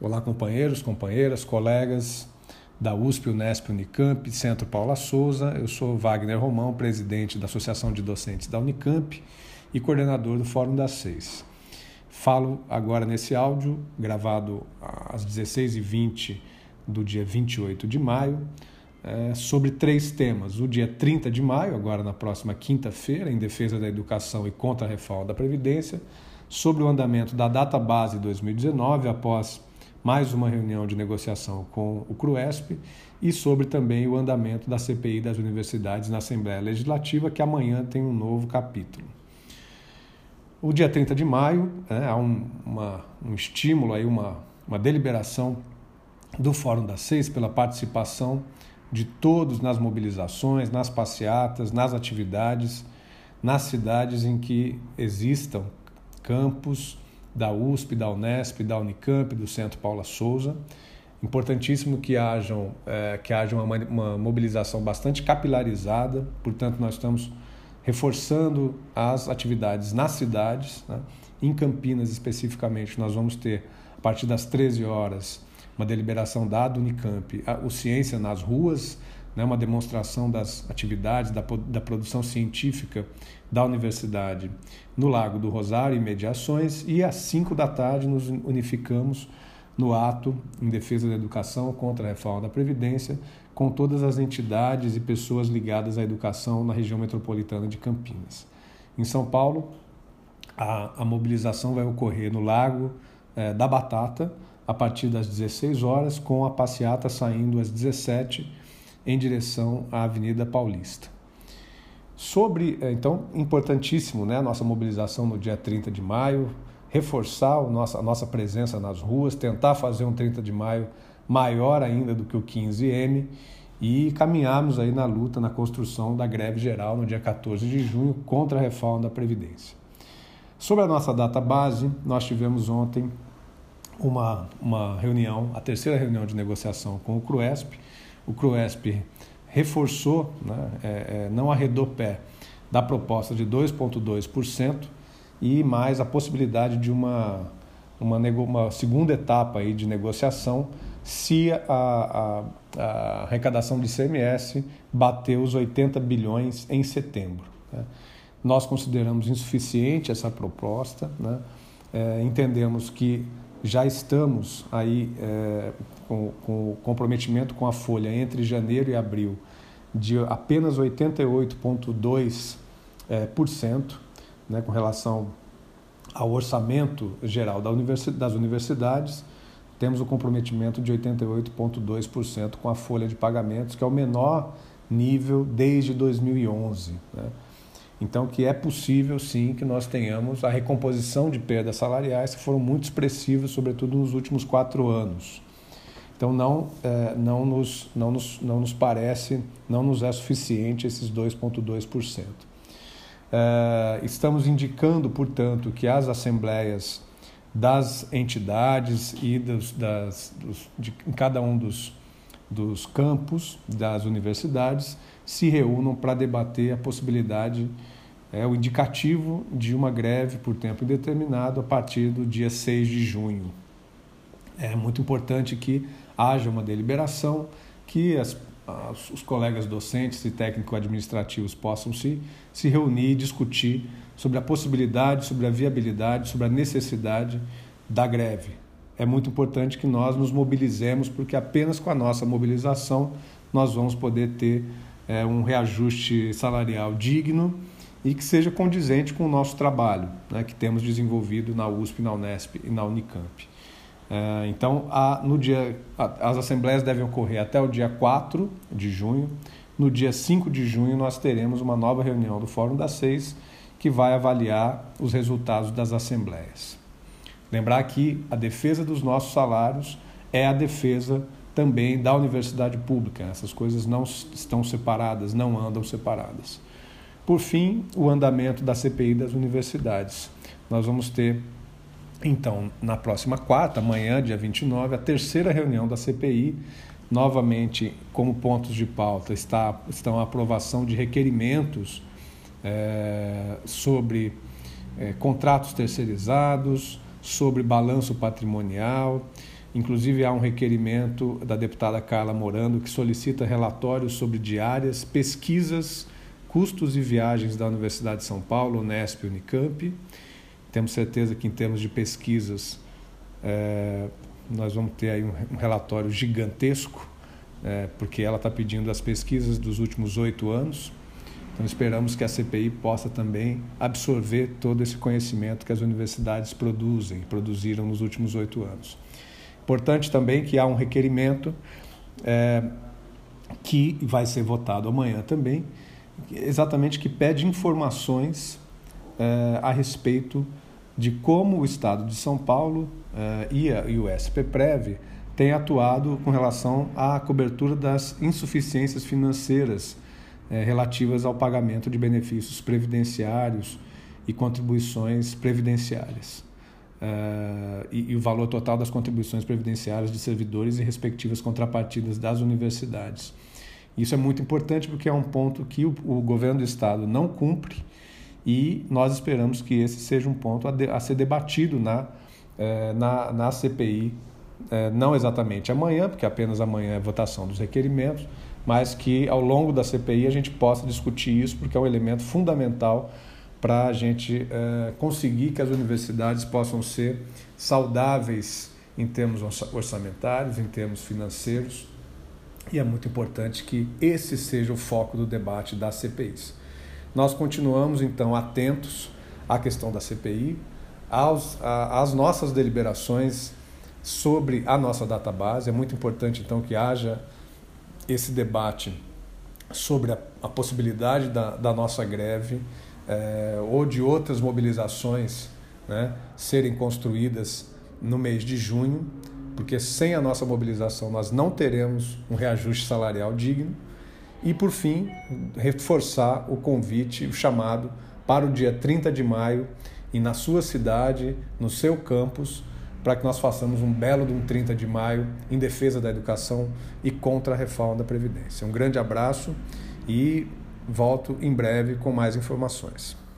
Olá, companheiros, companheiras, colegas da USP, Unesp, Unicamp, Centro Paula Souza. Eu sou Wagner Romão, presidente da Associação de Docentes da Unicamp e coordenador do Fórum das Seis. Falo agora nesse áudio, gravado às 16h20 do dia 28 de maio, é, sobre três temas. O dia 30 de maio, agora na próxima quinta-feira, em defesa da educação e contra a reforma da Previdência, sobre o andamento da data base 2019 após mais uma reunião de negociação com o CRUESP e sobre também o andamento da CPI das universidades na Assembleia Legislativa, que amanhã tem um novo capítulo. O dia 30 de maio né, há um, uma, um estímulo, aí, uma, uma deliberação do Fórum das Seis pela participação de todos nas mobilizações, nas passeatas, nas atividades, nas cidades em que existam campos da USP, da Unesp, da Unicamp, do Centro Paula Souza. Importantíssimo que, hajam, é, que haja uma, uma mobilização bastante capilarizada, portanto, nós estamos reforçando as atividades nas cidades. Né? Em Campinas, especificamente, nós vamos ter, a partir das 13 horas, uma deliberação dada Unicamp, o Ciência nas Ruas, né, uma demonstração das atividades da, da produção científica da universidade no Lago do Rosário e mediações, e às 5 da tarde nos unificamos no ato em defesa da educação contra a reforma da Previdência, com todas as entidades e pessoas ligadas à educação na região metropolitana de Campinas. Em São Paulo, a, a mobilização vai ocorrer no Lago eh, da Batata, a partir das 16 horas, com a passeata saindo às 17 horas em direção à Avenida Paulista. Sobre, eh, então, importantíssimo, né, a nossa mobilização no dia 30 de maio, reforçar a nossa, a nossa presença nas ruas, tentar fazer um 30 de maio maior ainda do que o 15M e caminharmos aí na luta, na construção da greve geral no dia 14 de junho contra a reforma da Previdência. Sobre a nossa data base, nós tivemos ontem uma, uma reunião, a terceira reunião de negociação com o CRUESP, o CRUESP reforçou, né, é, é, não arredou pé da proposta de 2,2% e mais a possibilidade de uma, uma, uma, segunda etapa aí de negociação se a, a, a arrecadação de ICMS bater os 80 bilhões em setembro. Né. Nós consideramos insuficiente essa proposta, né, é, entendemos que já estamos aí é, com, com o comprometimento com a folha entre janeiro e abril de apenas 88,2%, é, por cento, né, com relação ao orçamento geral da das universidades, temos o comprometimento de 88,2% com a folha de pagamentos, que é o menor nível desde 2011. Né? Então, que é possível sim que nós tenhamos a recomposição de perdas salariais que foram muito expressivas, sobretudo nos últimos quatro anos. Então, não, é, não, nos, não, nos, não nos parece, não nos é suficiente esses 2,2%. É, estamos indicando, portanto, que as assembleias das entidades e dos, das, dos, de, em cada um dos, dos campos das universidades se reúnam para debater a possibilidade, é, o indicativo de uma greve por tempo indeterminado a partir do dia 6 de junho. É muito importante que haja uma deliberação, que as, as, os colegas docentes e técnico-administrativos possam se, se reunir e discutir sobre a possibilidade, sobre a viabilidade, sobre a necessidade da greve. É muito importante que nós nos mobilizemos, porque apenas com a nossa mobilização nós vamos poder ter é, um reajuste salarial digno e que seja condizente com o nosso trabalho né, que temos desenvolvido na USP, na Unesp e na Unicamp. É, então, a, no dia, a, as assembleias devem ocorrer até o dia 4 de junho. No dia 5 de junho, nós teremos uma nova reunião do Fórum das Seis que vai avaliar os resultados das assembleias. Lembrar que a defesa dos nossos salários é a defesa também da universidade pública. Essas coisas não estão separadas, não andam separadas. Por fim, o andamento da CPI das universidades. Nós vamos ter, então, na próxima quarta, amanhã, dia 29, a terceira reunião da CPI. Novamente, como pontos de pauta, está, estão a aprovação de requerimentos é, sobre é, contratos terceirizados, sobre balanço patrimonial Inclusive, há um requerimento da deputada Carla Morando que solicita relatórios sobre diárias, pesquisas, custos e viagens da Universidade de São Paulo, Unesp e Unicamp. Temos certeza que, em termos de pesquisas, é, nós vamos ter aí um, relatório gigantesco, é, porque ela está pedindo as pesquisas dos últimos oito anos. Então, esperamos que a CPI possa também absorver todo esse conhecimento que as universidades produzem, produziram nos últimos oito anos. Importante também que há um requerimento é, que vai ser votado amanhã também, exatamente que pede informações é, a respeito de como o Estado de São Paulo é, e, a, e o SPPREV têm atuado com relação à cobertura das insuficiências financeiras é, relativas ao pagamento de benefícios previdenciários e contribuições previdenciárias. Uh, e, e, o valor total das contribuições previdenciárias de servidores e respectivas contrapartidas das universidades. Isso é muito importante porque é um ponto que o, o governo do Estado não cumpre e nós esperamos que esse seja um ponto a, de, a ser debatido na, eh, na, na CPI, eh, não exatamente amanhã, porque apenas amanhã é votação dos requerimentos, mas que ao longo da CPI a gente possa discutir isso, porque é um elemento fundamental para a gente é, conseguir que as universidades possam ser saudáveis em termos orçamentários, em termos financeiros, e é muito importante que esse seja o foco do debate das CPIs. Nós continuamos então atentos à questão da CPI, aos, a, às nossas deliberações sobre a nossa database. É muito importante então que haja esse debate sobre a, a possibilidade da, da nossa greve é, ou de outras mobilizações né, serem construídas no mês de junho, porque sem a nossa mobilização nós não teremos um reajuste salarial digno. E, por fim, reforçar o convite, o chamado para o dia 30 de maio e na sua cidade, no seu campus, para que nós façamos um belo de um 30 de maio em defesa da educação e contra a reforma da Previdência. Um grande abraço e Volto em breve com mais informações.